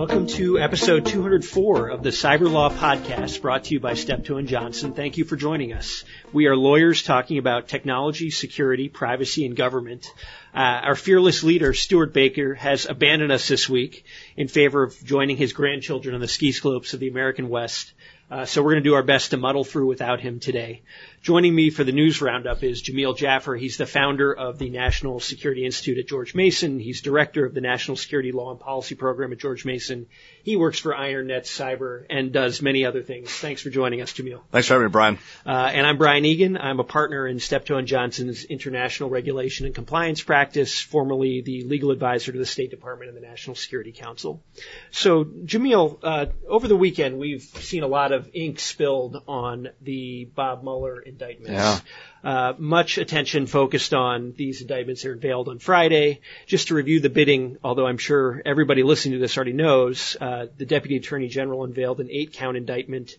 Welcome to episode 204 of the Cyber Law Podcast brought to you by Steptoe and Johnson. Thank you for joining us. We are lawyers talking about technology, security, privacy, and government. Uh, our fearless leader, Stewart Baker, has abandoned us this week in favor of joining his grandchildren on the ski slopes of the American West. Uh, so we're going to do our best to muddle through without him today. Joining me for the news roundup is Jamil Jaffer. He's the founder of the National Security Institute at George Mason. He's director of the National Security Law and Policy Program at George Mason. He works for IronNet Cyber and does many other things. Thanks for joining us, Jamil. Thanks for having me, Brian. Uh, and I'm Brian Egan. I'm a partner in Steptoe and Johnson's International Regulation and Compliance Practice, formerly the legal advisor to the State Department and the National Security Council. So, Jamil, uh, over the weekend we've seen a lot of ink spilled on the Bob Mueller indictments. Yeah. Uh, much attention focused on these indictments that are unveiled on Friday. Just to review the bidding, although I'm sure everybody listening to this already knows, uh, the Deputy Attorney General unveiled an eight-count indictment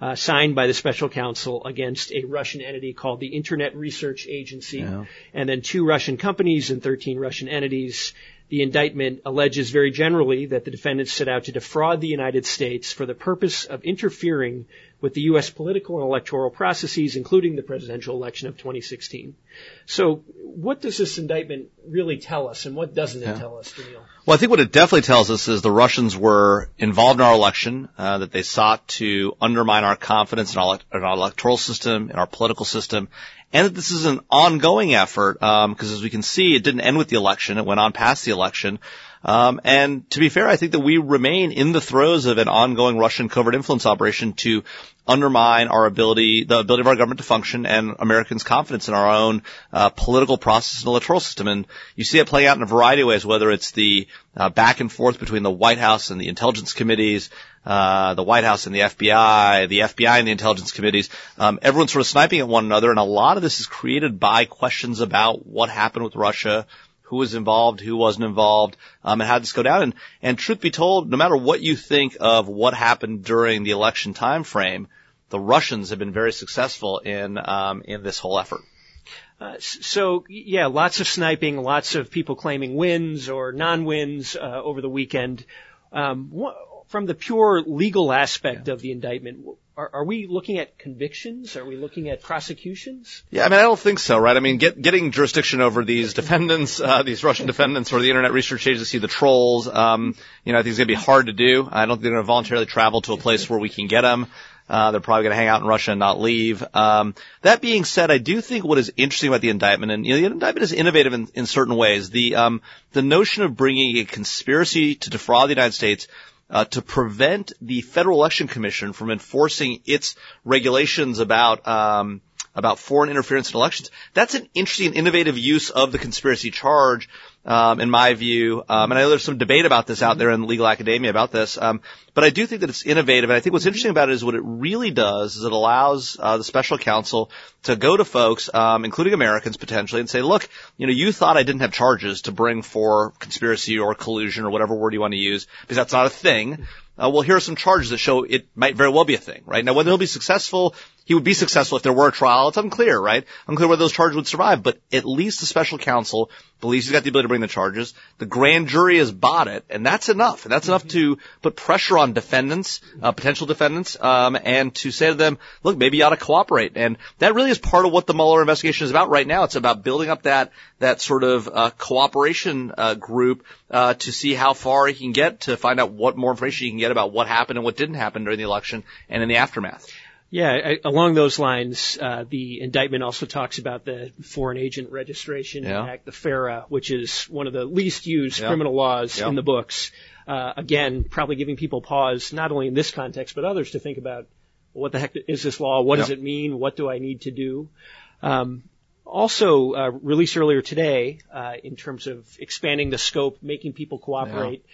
uh, signed by the special counsel against a Russian entity called the Internet Research Agency, Yeah. and then two Russian companies and 13 Russian entities. The indictment alleges very generally that the defendants set out to defraud the United States for the purpose of interfering with the U.S. political and electoral processes, including the presidential election of 2016. So, what does this indictment really tell us, and what doesn't it tell us, Daniel? Well, I think what it definitely tells us is the Russians were involved in our election, uh, that they sought to undermine our confidence in our, in our electoral system, in our political system, and that this is an ongoing effort, because as we can see, it didn't end with the election, it went on past the election. Um, and to be fair, I think that we remain in the throes of an ongoing Russian covert influence operation to undermine our ability, the ability of our government to function and Americans' confidence in our own uh, political process and electoral system. And you see it playing out in a variety of ways, whether it's the uh, back and forth between the White House and the intelligence committees, uh, the White House and the FBI, the FBI and the intelligence committees. Um, everyone's sort of sniping at one another, and a lot of this is created by questions about what happened with Russia, who was involved, who wasn't involved, um, and how did this go down. And, and truth be told, no matter what you think of what happened during the election time frame, the Russians have been very successful in um, in this whole effort. Uh, so, yeah, lots of sniping, lots of people claiming wins or non-wins uh, over the weekend. Um, wha- from the pure legal aspect of the indictment, are, are we looking at convictions? Are we looking at prosecutions? Yeah, I mean, I don't think so, right? I mean, get, getting jurisdiction over these defendants, uh, these Russian defendants, or the Internet Research Agency, the trolls, um, you know, I think it's going to be hard to do. I don't think they're going to voluntarily travel to a place where we can get them. Uh, they're probably going to hang out in Russia and not leave. Um, that being said, I do think what is interesting about the indictment, and you know, the indictment is innovative in, in certain ways. The um, the notion of bringing a conspiracy to defraud the United States uh, to prevent the Federal Election Commission from enforcing its regulations about um, about foreign interference in elections. That's an interesting, and innovative use of the conspiracy charge, um, in my view. Um, and I know there's some debate about this out there in legal academia about this. Um, but I do think that it's innovative. And I think what's interesting about it is what it really does is it allows uh, the special counsel to go to folks, um, including Americans potentially, and say, look, you know, you thought I didn't have charges to bring for conspiracy or collusion or whatever word you want to use because that's not a thing. Uh, well, here are some charges that show it might very well be a thing, right? Now, whether he'll be successful, he would be successful if there were a trial. It's unclear, right? Unclear whether those charges would survive, but at least the special counsel believes he's got the ability to bring the charges. The grand jury has bought it, and that's enough. And that's enough to put pressure on defendants, uh, potential defendants, um, and to say to them, look, maybe you ought to cooperate. And that really is part of what the Mueller investigation is about right now. It's about building up that, that sort of, uh, cooperation, uh, group, uh, to see how far he can get to find out what more information he can get about what happened and what didn't happen during the election and in the aftermath. Yeah, I- along those lines, uh, the indictment also talks about the Foreign Agent Registration Yeah. Act, the FARA, which is one of the least used Yeah. criminal laws Yeah. in the books. Uh, again, probably giving people pause, not only in this context, but others to think about what the heck is this law? What does it mean? What do I need to do? Um, also uh, released earlier today uh, in terms of expanding the scope, making people cooperate.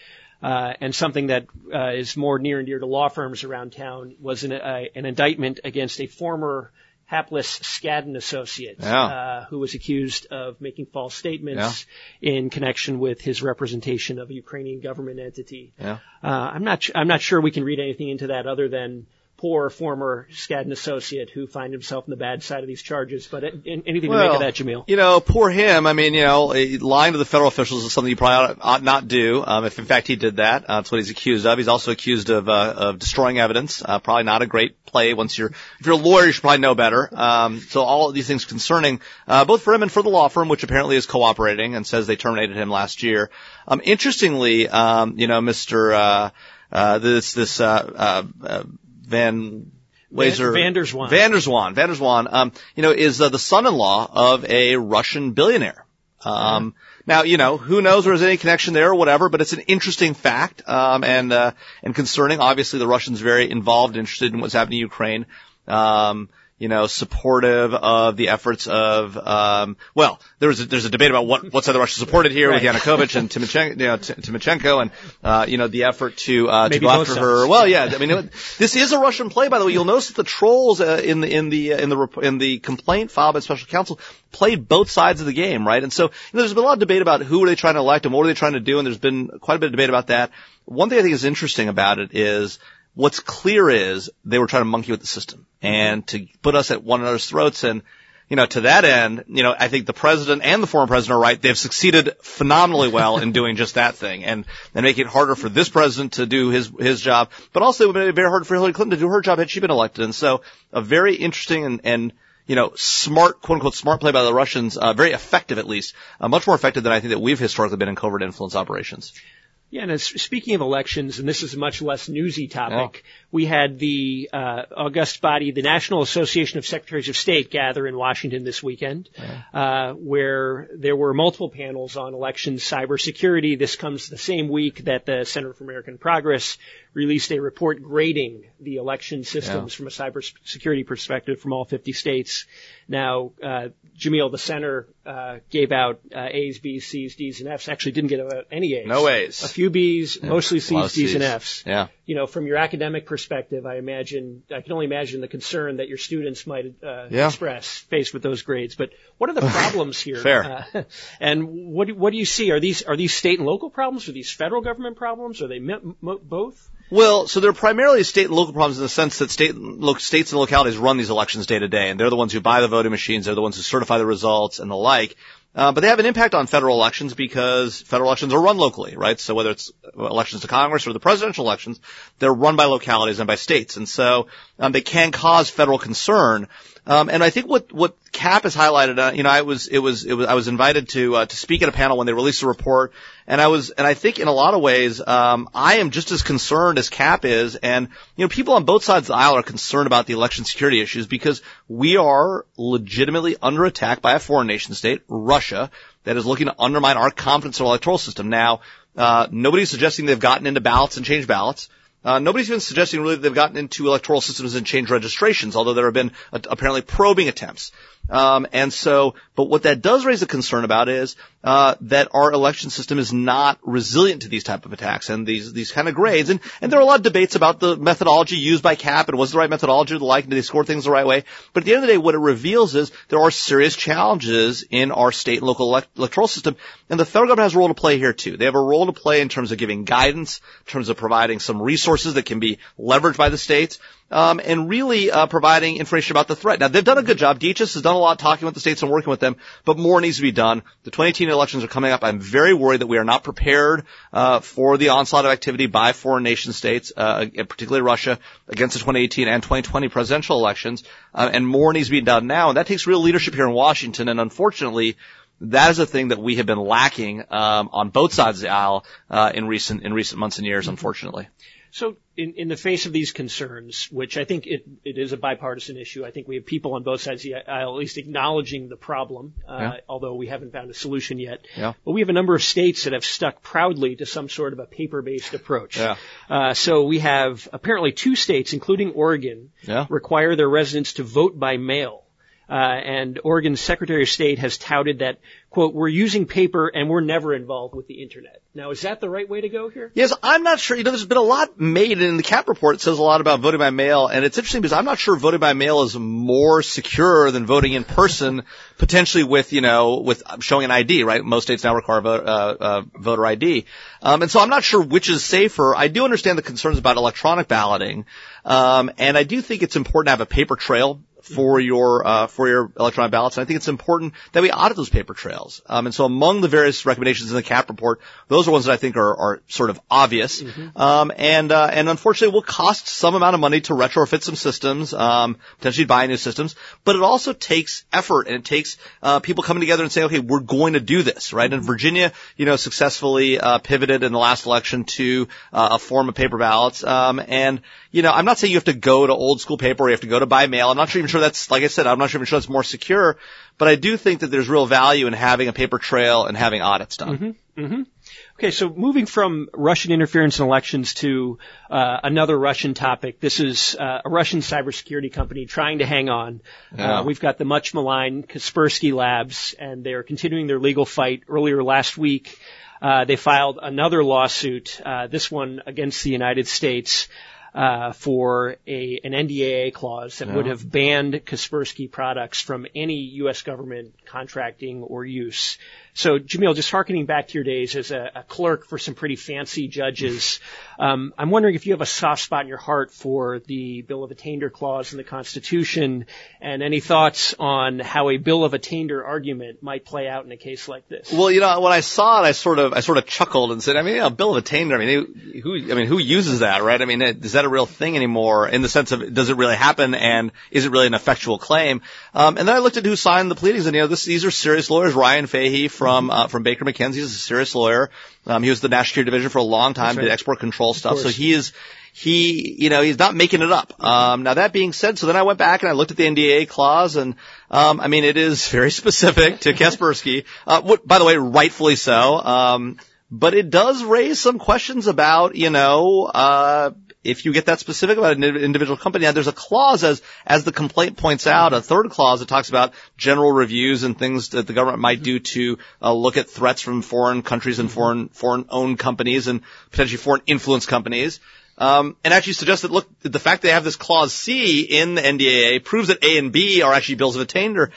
Uh, and something that uh, is more near and dear to law firms around town was an, uh, an indictment against a former hapless Skadden associate Yeah. uh, who was accused of making false statements in connection with his representation of a Ukrainian government entity. Yeah. Uh, I'm not. I'm not sure we can read anything into that other than poor former Skadden associate who find himself on the bad side of these charges. But anything well, to make of that, Jamil? You know, poor him. I mean, you know, lying to the federal officials is something you probably ought, ought not do. Um, if in fact he did that, uh, that's what he's accused of. He's also accused of uh, of destroying evidence. Uh, probably not a great play. Once you're if you're a lawyer, you should probably know better. Um, so all of these things concerning uh, both for him and for the law firm, which apparently is cooperating and says they terminated him last year. Um, interestingly, um, you know, Mr. Uh, uh, this this uh, uh, uh Van Wazer Van der Zwaan. Van der Zwaan. Van der Zwaan, um, you know, is uh, the son-in-law of a Russian billionaire. Um. Now, you know, who knows if there's any connection there or whatever, but it's an interesting fact, um, and, uh, and concerning. Obviously, the Russians very involved, interested in what's happening in Ukraine. Um, you know, supportive of the efforts of, um, well, there was a, there's a debate about what, what side the Russians supported here right. with Yanukovych and Tymoshenko, you know, Tymoshenko and, uh, you know, the effort to, uh, to go after sides. her. Well, yeah, I mean, this is a Russian play, by the way. You'll notice that the trolls, uh, in the, in the, uh, in the, in the complaint filed by special counsel played both sides of the game, right? And so, you know, there's been a lot of debate about who are they trying to elect and what are they trying to do, and there's been quite a bit of debate about that. One thing I think is interesting about it is, What's clear is they were trying to monkey with the system and to put us at one another's throats. And, you know, to that end, you know, I think the president and the former president are right. They've succeeded phenomenally well in doing just that thing and, and making it harder for this president to do his, his job, but also it would have been very hard for Hillary Clinton to do her job had she been elected. And so a very interesting and, and you know, smart, quote unquote, smart play by the Russians, uh, very effective at least, uh, much more effective than I think that we've historically been in covert influence operations. Yeah, and speaking of elections, and this is a much less newsy topic, we had the uh, august body, the National Association of Secretaries of State, gather in Washington this weekend, uh, where there were multiple panels on elections, cybersecurity. This comes the same week that the Center for American Progress released a report grading the election systems yeah. from a cybersecurity perspective from all 50 states. Now, uh, Jamil, the center, uh, gave out uh, A's, B's, C's, D's, and F's. Actually, didn't get any A's. No A's. A few B's, yeah. mostly C's, D's, C's, and F's. Yeah. You know, from your academic perspective, I imagine I can only imagine the concern that your students might uh, yeah. express faced with those grades. But what are the problems here? Fair. Uh, and what do, what do you see? Are these are these state and local problems? Are these federal government problems? Are they m- m- both? Well, so they're primarily state and local problems in the sense that state, lo- states and localities run these elections day to day, and they're the ones who buy the voting machines, they're the ones who certify the results and the like. Uh, but they have an impact on federal elections because federal elections are run locally, right? So whether it's elections to Congress or the presidential elections, they're run by localities and by states, and so um, they can cause federal concern. Um, and I think what what CAP has highlighted, uh, you know, I was it was it was I was invited to uh, to speak at a panel when they released the report, and I was and I think in a lot of ways, um, I am just as concerned as CAP is, and you know, people on both sides of the aisle are concerned about the election security issues because we are legitimately under attack by a foreign nation state, Russia, that is looking to undermine our confidence in our electoral system. Now, uh, nobody's suggesting they've gotten into ballots and changed ballots. Uh, nobody's been suggesting really that they've gotten into electoral systems and changed registrations, although there have been uh, apparently probing attempts. Um, and so, but what that does raise a concern about is uh, that our election system is not resilient to these type of attacks and these these kind of grades. And and there are a lot of debates about the methodology used by CAP and was the right methodology or the like, and do they score things the right way? But at the end of the day, what it reveals is there are serious challenges in our state and local elect- electoral system, and the federal government has a role to play here too. They have a role to play in terms of giving guidance, in terms of providing some resources that can be leveraged by the states um, and really uh, providing information about the threat. Now they've done a good job. DHS has done a lot talking with the states and working with them, but more needs to be done. The 2018 elections are coming up. I'm very worried that we are not prepared uh, for the onslaught of activity by foreign nation states, uh, particularly Russia, against the 2018 and 2020 presidential elections, uh, and more needs to be done now. And that takes real leadership here in Washington. And unfortunately, that is a thing that we have been lacking um, on both sides of the aisle uh, in recent in recent months and years, unfortunately. So in, in the face of these concerns, which I think it, it is a bipartisan issue, I think we have people on both sides of the aisle at least acknowledging the problem, uh, yeah. although we haven't found a solution yet. Yeah. But we have a number of states that have stuck proudly to some sort of a paper-based approach. Yeah. Uh, so we have apparently two states, including Oregon, yeah. require their residents to vote by mail. Uh, and Oregon's Secretary of State has touted that, quote, we're using paper and we're never involved with the internet. Now, is that the right way to go here? Yes, I'm not sure. You know, there's been a lot made in the CAP report. It says a lot about voting by mail, and it's interesting because I'm not sure voting by mail is more secure than voting in person, potentially with, you know, with showing an ID, right? Most states now require vote, uh, uh, voter ID. Um, and so I'm not sure which is safer. I do understand the concerns about electronic balloting. Um, and I do think it's important to have a paper trail for your uh, for your electronic ballots. And I think it's important that we audit those paper trails. Um, and so among the various recommendations in the CAP report, those are ones that I think are, are sort of obvious. Mm-hmm. Um, and uh, and unfortunately, will cost some amount of money to retrofit some systems, um, potentially buy new systems. But it also takes effort and it takes uh, people coming together and saying, okay, we're going to do this, right? And Virginia, you know, successfully uh, pivoted in the last election to uh, a form of paper ballots. Um, and you know, I'm not saying you have to go to old school paper or you have to go to by mail. I'm not sure even sure that's, like I said, I'm not sure if sure that's more secure, but I do think that there's real value in having a paper trail and having audits done. Mm-hmm. Mm-hmm. Okay, so moving from Russian interference in elections to uh, another Russian topic. This is uh, a Russian cybersecurity company trying to hang on. Yeah. Uh, we've got the much maligned Kaspersky Labs, and they are continuing their legal fight. Earlier last week, uh, they filed another lawsuit. Uh, this one against the United States uh, for a an NDAA clause that would have banned Kaspersky products from any U.S. government contracting or use. So, Jamil, just harkening back to your days as a, a clerk for some pretty fancy judges, um, I'm wondering if you have a soft spot in your heart for the Bill of Attainder clause in the Constitution, and any thoughts on how a Bill of Attainder argument might play out in a case like this. Well, you know, when I saw it, I sort of, I sort of chuckled and said, I mean, a Bill of Attainder. I mean, who, I mean, who uses that, right? I mean, is that a real thing anymore? In the sense of, does it really happen, and is it really an effectual claim? Um, and then I looked at who signed the pleadings, and you know, this, these are serious lawyers. Ryan Fayhee from uh, from Baker McKenzie. He's a serious lawyer. Um, he was the national security division for a long time, right. did export control stuff. So he is he, you know, he's not making it up. Um, now that being said, so then I went back and I looked at the NDA clause and, um, I mean, it is very specific to Kaspersky. Uh, what, by the way, rightfully so. Um, but it does raise some questions about, you know, uh, if you get that specific about an individual company, now there's a clause as, as the complaint points out, a third clause that talks about general reviews and things that the government might do to uh, look at threats from foreign countries and foreign, foreign owned companies and potentially foreign influence companies. Um, and actually suggests that look, the fact they have this clause C in the NDAA proves that A and B are actually bills of attainder.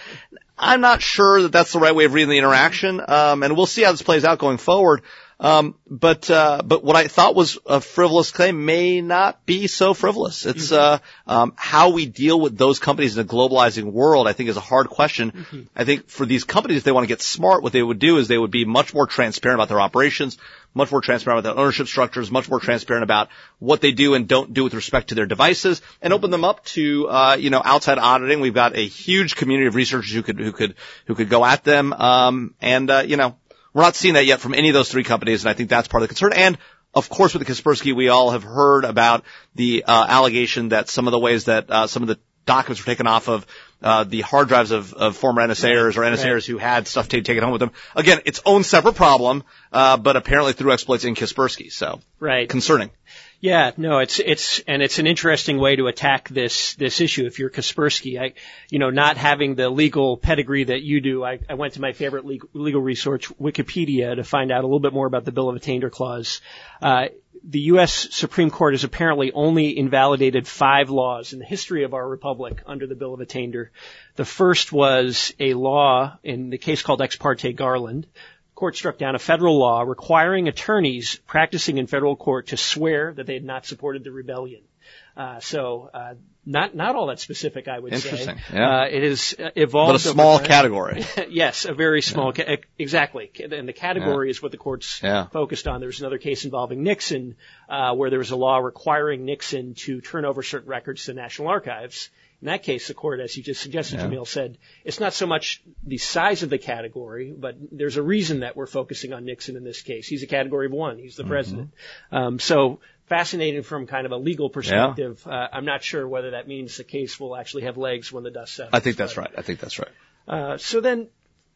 I'm not sure that that's the right way of reading the interaction, um, and we'll see how this plays out going forward. Um, but uh, but what I thought was a frivolous claim may not be so frivolous. It's mm-hmm. uh, um, how we deal with those companies in a globalizing world. I think is a hard question. Mm-hmm. I think for these companies, if they want to get smart, what they would do is they would be much more transparent about their operations, much more transparent about their ownership structures, much more transparent about what they do and don't do with respect to their devices, and open them up to uh, you know outside auditing. We've got a huge community of researchers who could who could who could go at them, um, and uh, you know we're not seeing that yet from any of those three companies, and I think that's part of the concern. And of course, with the Kaspersky, we all have heard about the uh, allegation that some of the ways that uh, some of the documents were taken off of uh, the hard drives of, of former NSAers or NSAers right. who had stuff t- taken home with them. Again, its own separate problem, uh, but apparently through exploits in Kaspersky. So, right. concerning. Yeah, no, it's it's and it's an interesting way to attack this this issue. If you're Kaspersky, I, you know, not having the legal pedigree that you do, I, I went to my favorite legal, legal resource, Wikipedia, to find out a little bit more about the Bill of Attainder clause. Uh, the U.S. Supreme Court has apparently only invalidated five laws in the history of our republic under the Bill of Attainder. The first was a law in the case called Ex parte Garland, court struck down a federal law requiring attorneys practicing in federal court to swear that they had not supported the rebellion. Uh, so, uh, not not all that specific, I would Interesting. say. Yeah. Uh, it has evolved. But a small category. yes, a very small. Yeah. Ca- exactly, and the category yeah. is what the court's focused on. There was another case involving Nixon, uh, where there was a law requiring Nixon to turn over certain records to the National Archives. In that case, the court, as you just suggested. Jamil said, it's not so much the size of the category, but there's a reason that we're focusing on Nixon in this case. He's a category of one. He's the mm-hmm. president. Um, so fascinating from kind of a legal perspective. Yeah. Uh, I'm not sure whether that means the case will actually have legs when the dust settles. I think that's right. I think that's right. Uh, so then,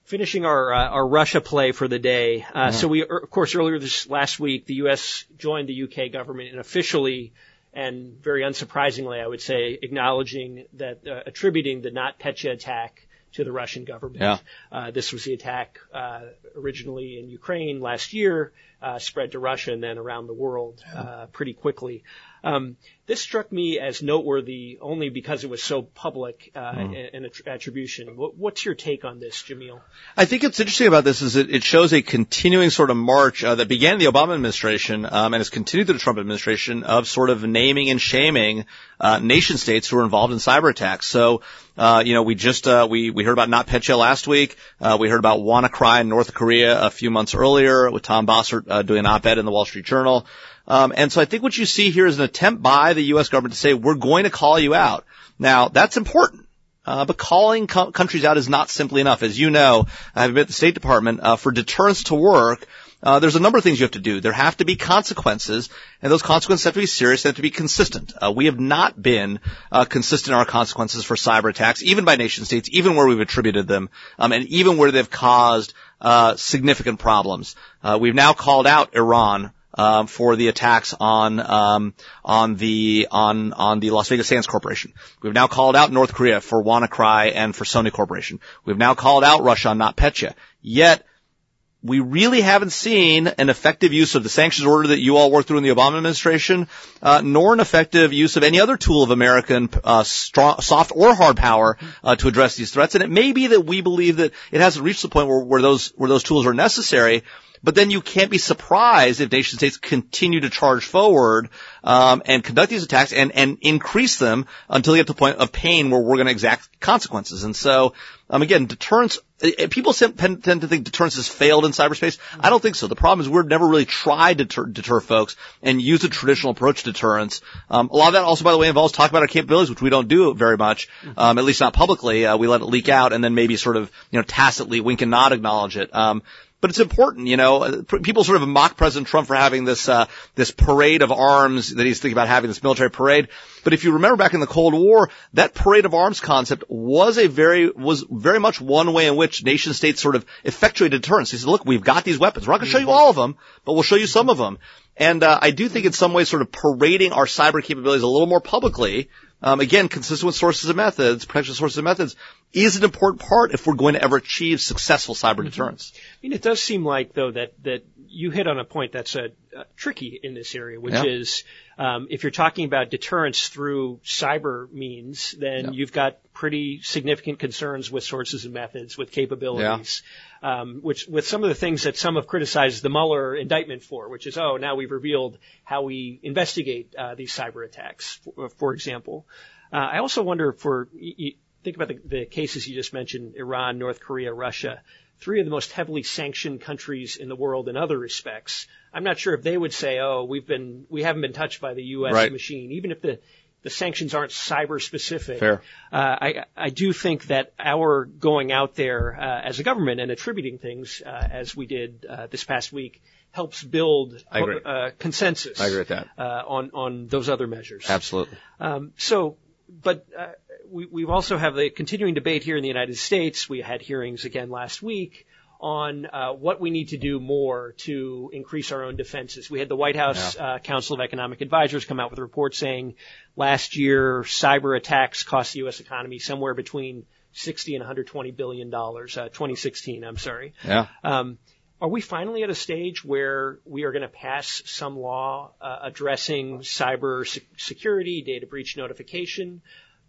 finishing our uh, our Russia play for the day. Uh. So we, er, of course, earlier this last week, the U.S. joined the U.K. government in officially and very unsurprisingly, I would say, acknowledging that, uh, attributing the NotPetya attack to the Russian government. Yeah. Uh, this was the attack uh, originally in Ukraine last year, uh, spread to Russia and then around the world uh, pretty quickly. Um, this struck me as noteworthy only because it was so public uh, mm. an attribution. What, what's your take on this, Jamil? I think it's interesting about this is it, it shows a continuing sort of march uh, that began in the Obama administration um, and has continued through the Trump administration of sort of naming and shaming uh, nation states who are involved in cyber attacks. So. Uh, you know, we just, uh, we, we heard about NotPetya last week. Uh, we heard about WannaCry in North Korea a few months earlier with Tom Bossert, uh, doing an op-ed in the Wall Street Journal. Um, and so I think what you see here is an attempt by the U.S. government to say, we're going to call you out. Now, that's important. Uh, but calling co- countries out is not simply enough. As you know, I've been at the State Department, uh, for deterrence to work, uh, there's a number of things you have to do. There have to be consequences, and those consequences have to be serious. They have to be consistent. Uh, we have not been uh, consistent in our consequences for cyber attacks, even by nation states, even where we've attributed them, um, and even where they've caused uh, significant problems. Uh, we've now called out Iran um, for the attacks on um, on the on on the Las Vegas Sands Corporation. We've now called out North Korea for WannaCry and for Sony Corporation. We've now called out Russia on NotPetya. Yet we really haven't seen an effective use of the sanctions order that you all worked through in the Obama administration, uh, nor an effective use of any other tool of American uh, strong, soft or hard power uh, to address these threats. And it may be that we believe that it hasn't reached the point where, where those where those tools are necessary. But then you can't be surprised if nation states continue to charge forward um, and conduct these attacks and and increase them until they get to the point of pain where we're going to exact consequences. And so, um, again, deterrence. People tend to think deterrence has failed in cyberspace. I don't think so. The problem is we've never really tried to deter, deter folks and use a traditional approach to deterrence. Um, a lot of that also, by the way, involves talking about our capabilities, which we don't do very much, um, at least not publicly. Uh, we let it leak out and then maybe sort of, you know, tacitly wink and nod acknowledge it. Um, but it's important, you know. People sort of mock President Trump for having this uh, this parade of arms that he's thinking about having this military parade. But if you remember back in the Cold War, that parade of arms concept was a very was very much one way in which nation states sort of effectuated deterrence. He said, "Look, we've got these weapons. We're not going to show you all of them, but we'll show you some of them." And uh, I do think in some ways, sort of parading our cyber capabilities a little more publicly um, again, consistent with sources and methods, protection sources and methods, is an important part if we're going to ever achieve successful cyber mm-hmm. deterrence. I mean, it does seem like though that that you hit on a point that's uh, uh, tricky in this area, which yeah. is um, if you're talking about deterrence through cyber means, then yeah. you've got pretty significant concerns with sources and methods, with capabilities. Yeah um, which with some of the things that some have criticized the Mueller indictment for, which is, oh, now we've revealed how we investigate uh, these cyber attacks, for, for example. Uh, I also wonder for you, think about the, the cases you just mentioned: Iran, North Korea, Russia. Three of the most heavily sanctioned countries in the world in other respects. I'm not sure if they would say, "Oh, we've been, we haven't been touched by the U.S. Right. machine," even if the the sanctions aren't cyber specific. Fair. Uh, I, I do think that our going out there uh, as a government and attributing things uh, as we did uh, this past week helps build uh, consensus. I agree with that. Uh, on on those other measures. Absolutely. Um, so, but we we also have the continuing debate here in the United States. We had hearings again last week on uh, what we need to do more to increase our own defenses. We had the White House yeah. uh, Council of Economic Advisors come out with a report saying last year cyber attacks cost the U.S. economy somewhere between 60 and 120 billion dollars. Uh, 2016, I'm sorry. Yeah. Um, are we finally at a stage where we are going to pass some law uh, addressing cyber security, data breach notification?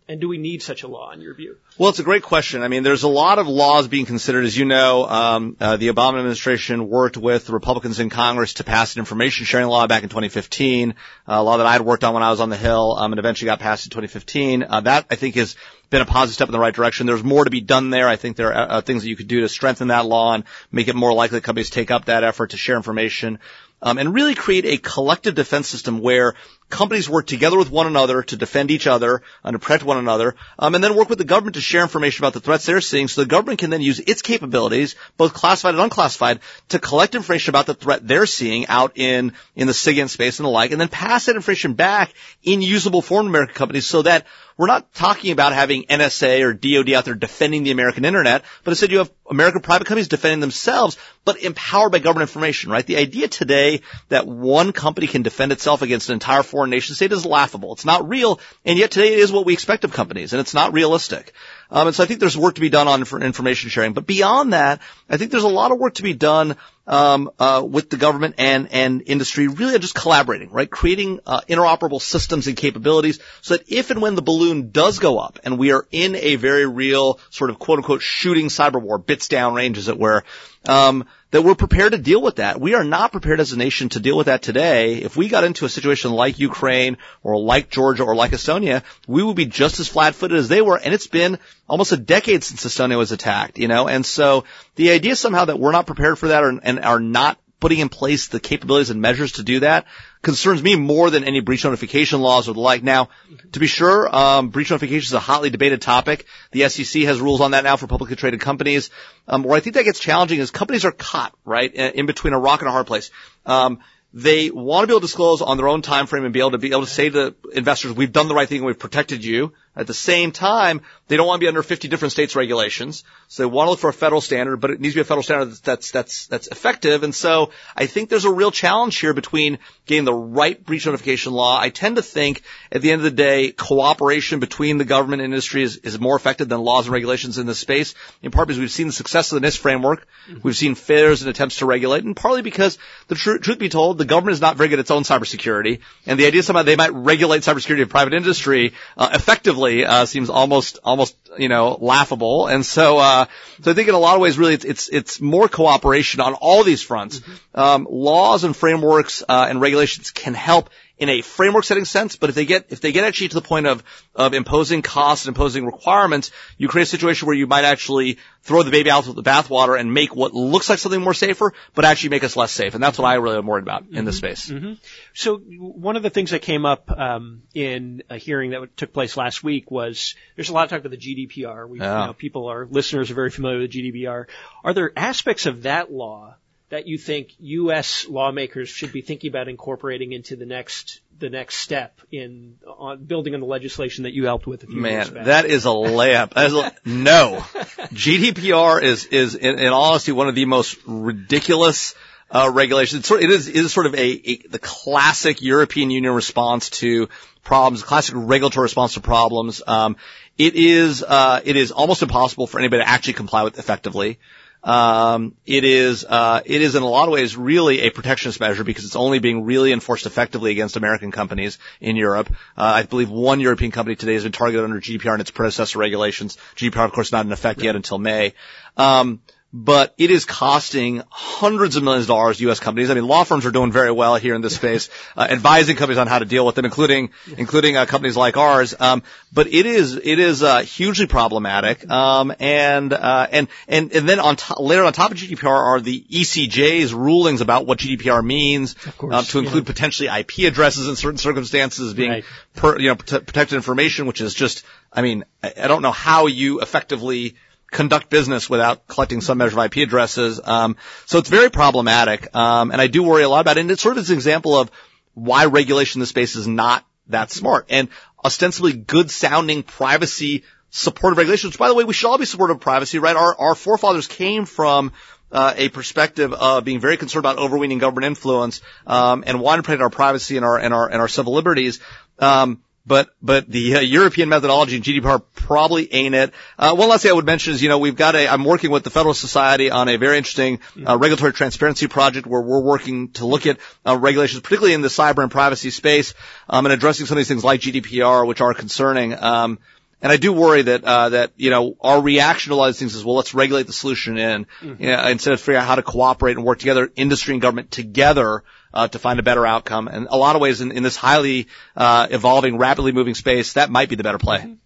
And do we need such a law in your view? Well, it's a great question. I mean, there's a lot of laws being considered. As you know, um, uh, the Obama administration worked with the Republicans in Congress to pass an information sharing law back in 2015. Uh, a law that I had worked on when I was on the Hill, um, and eventually got passed in 2015. Uh, that I think has been a positive step in the right direction. There's more to be done there. I think there are uh, things that you could do to strengthen that law and make it more likely that companies take up that effort to share information um, and really create a collective defense system where companies work together with one another to defend each other and to protect one another, um, and then work with the government to share information about the threats they're seeing so the government can then use its capabilities, both classified and unclassified, to collect information about the threat they're seeing out in, in the SIGINT space and the like, and then pass that information back in usable form to American companies so that we're not talking about having having NSA or DoD out there defending the American internet, but instead you have American private companies defending themselves, but empowered by government information, right? The idea today that one company can defend itself against an entire foreign nation state is laughable. It's not real, and yet today it is what we expect of companies, and it's not realistic. Um, and so I think there's work to be done on information sharing. But beyond that, I think there's a lot of work to be done um, uh, with the government and and industry, really just collaborating, right? Creating uh, interoperable systems and capabilities, so that if and when the balloon does go up, and we are in a very real sort of quote unquote shooting cyber war, bits down range, as it were, um, that we're prepared to deal with that. We are not prepared as a nation to deal with that today. If we got into a situation like Ukraine or like Georgia or like Estonia, we would be just as flat-footed as they were. And it's been almost a decade since Estonia was attacked, you know? And so the idea somehow that we're not prepared for that or, and are not putting in place the capabilities and measures to do that concerns me more than any breach notification laws or the like. Now, to be sure, um, breach notification is a hotly debated topic. The SEC has rules on that now for publicly traded companies. Um, where I think that gets challenging is companies are caught right in between a rock and a hard place. Um, they want to be able to disclose on their own time frame and be able to be able to say to investors, we've done the right thing, and we've protected you. At the same time, they don't want to be under 50 different states regulations. So they want to look for a federal standard, but it needs to be a federal standard that's, that's, that's effective. And so I think there's a real challenge here between getting the right breach notification law. I tend to think at the end of the day, cooperation between the government and industry is, is more effective than laws and regulations in this space, in part because we've seen the success of the NIST framework. Mm-hmm. We've seen failures and attempts to regulate, and partly because the tr- truth be told, the government is not very good at its own cybersecurity. And the idea is somehow they might regulate cybersecurity of private industry uh, effectively uh, seems almost almost you know laughable. And so uh, so I think in a lot of ways, really, it's it's, it's more cooperation on all these fronts. Mm-hmm. Um, laws and frameworks uh, and regulations can help in a framework setting sense, but if they get if they get actually to the point of of imposing costs and imposing requirements, you create a situation where you might actually throw the baby out with the bathwater and make what looks like something more safer, but actually make us less safe. And that's what I really am worried about mm-hmm. in this space. Mm-hmm. So one of the things that came up um, in a hearing that took place last week was there's a lot of talk about the GDPR. We, yeah. you know, people, our listeners are very familiar with GDPR. Are there aspects of that law that you think U.S. lawmakers should be thinking about incorporating into the next the next step in on building on the legislation that you helped with a few Man, that is a layup. That is a, no, GDPR is is in, in all honesty one of the most ridiculous. Uh, regulations. It is, it is sort of a, a, the classic European Union response to problems, classic regulatory response to problems. Um, it is, uh, it is almost impossible for anybody to actually comply with effectively. Um, it is uh, it is in a lot of ways really a protectionist measure because it's only being really enforced effectively against American companies in Europe. Uh, I believe one European company today has been targeted under GDPR and its predecessor regulations. GDPR, of course, not in effect yet until May. Um, but it is costing hundreds of millions of dollars to U.S. companies. I mean, law firms are doing very well here in this space, uh, advising companies on how to deal with them, including including uh, companies like ours. Um, but it is it is uh, hugely problematic. Um, and uh, and and and then on to- later on top of GDPR are the ECJ's rulings about what GDPR means, course, uh, to include yeah. potentially IP addresses in certain circumstances being Right. per, you know prote- protected information, which is just I mean I, I don't know how you effectively conduct business without collecting some measure of IP addresses. Um, so it's very problematic, um, and I do worry a lot about it. And it's sort of an example of why regulation in this space is not that smart. And ostensibly good sounding privacy supportive regulations, which by the way, we should all be supportive of privacy, right? Our, our forefathers came from uh, a perspective of being very concerned about overweening government influence um, and wanting to protect our privacy and our and our and our civil liberties. Um, but but the uh, European methodology and GDPR probably ain't it. Uh, one last thing I would mention is you know we've got a I'm working with the Federal Society on a very interesting uh, regulatory transparency project where we're working to look at uh, regulations, particularly in the cyber and privacy space, um, and addressing some of these things like GDPR, which are concerning. Um, and I do worry that uh, that you know our reaction to a lot of these things is well let's regulate the solution in you know, instead of figuring out how to cooperate and work together, industry and government together uh, to find a better outcome. And a lot of ways in, in this highly uh, evolving, rapidly moving space, that might be the better play.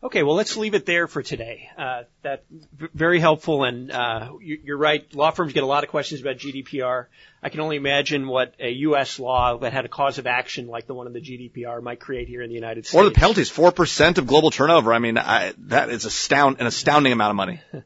Okay, well, let's leave it there for today. Uh, that very helpful, and uh, you, you're right. Law firms get a lot of questions about GDPR. I can only imagine what a U.S. law that had a cause of action like the one in the GDPR might create here in the United States. Or the penalties, four percent of global turnover. I mean, I, that is astound, an astounding amount of money.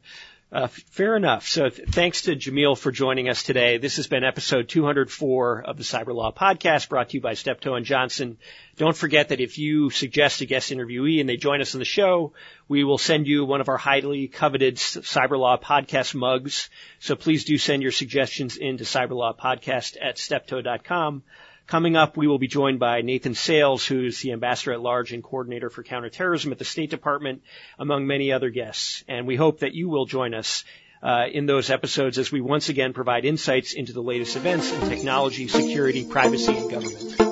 Uh, fair enough. So th- thanks to Jamil for joining us today. This has been episode 204 of the Cyber Law Podcast brought to you by Steptoe and Johnson. Don't forget that if you suggest a guest interviewee and they join us on the show, we will send you one of our highly coveted Cyber Law Podcast mugs. So please do send your suggestions into cyberlawpodcast at steptoe.com. Coming up, we will be joined by Nathan Sales, who's the ambassador at large and coordinator for counterterrorism at the State Department, among many other guests. And we hope that you will join us uh, in those episodes as we once again provide insights into the latest events in technology, security, privacy, and government.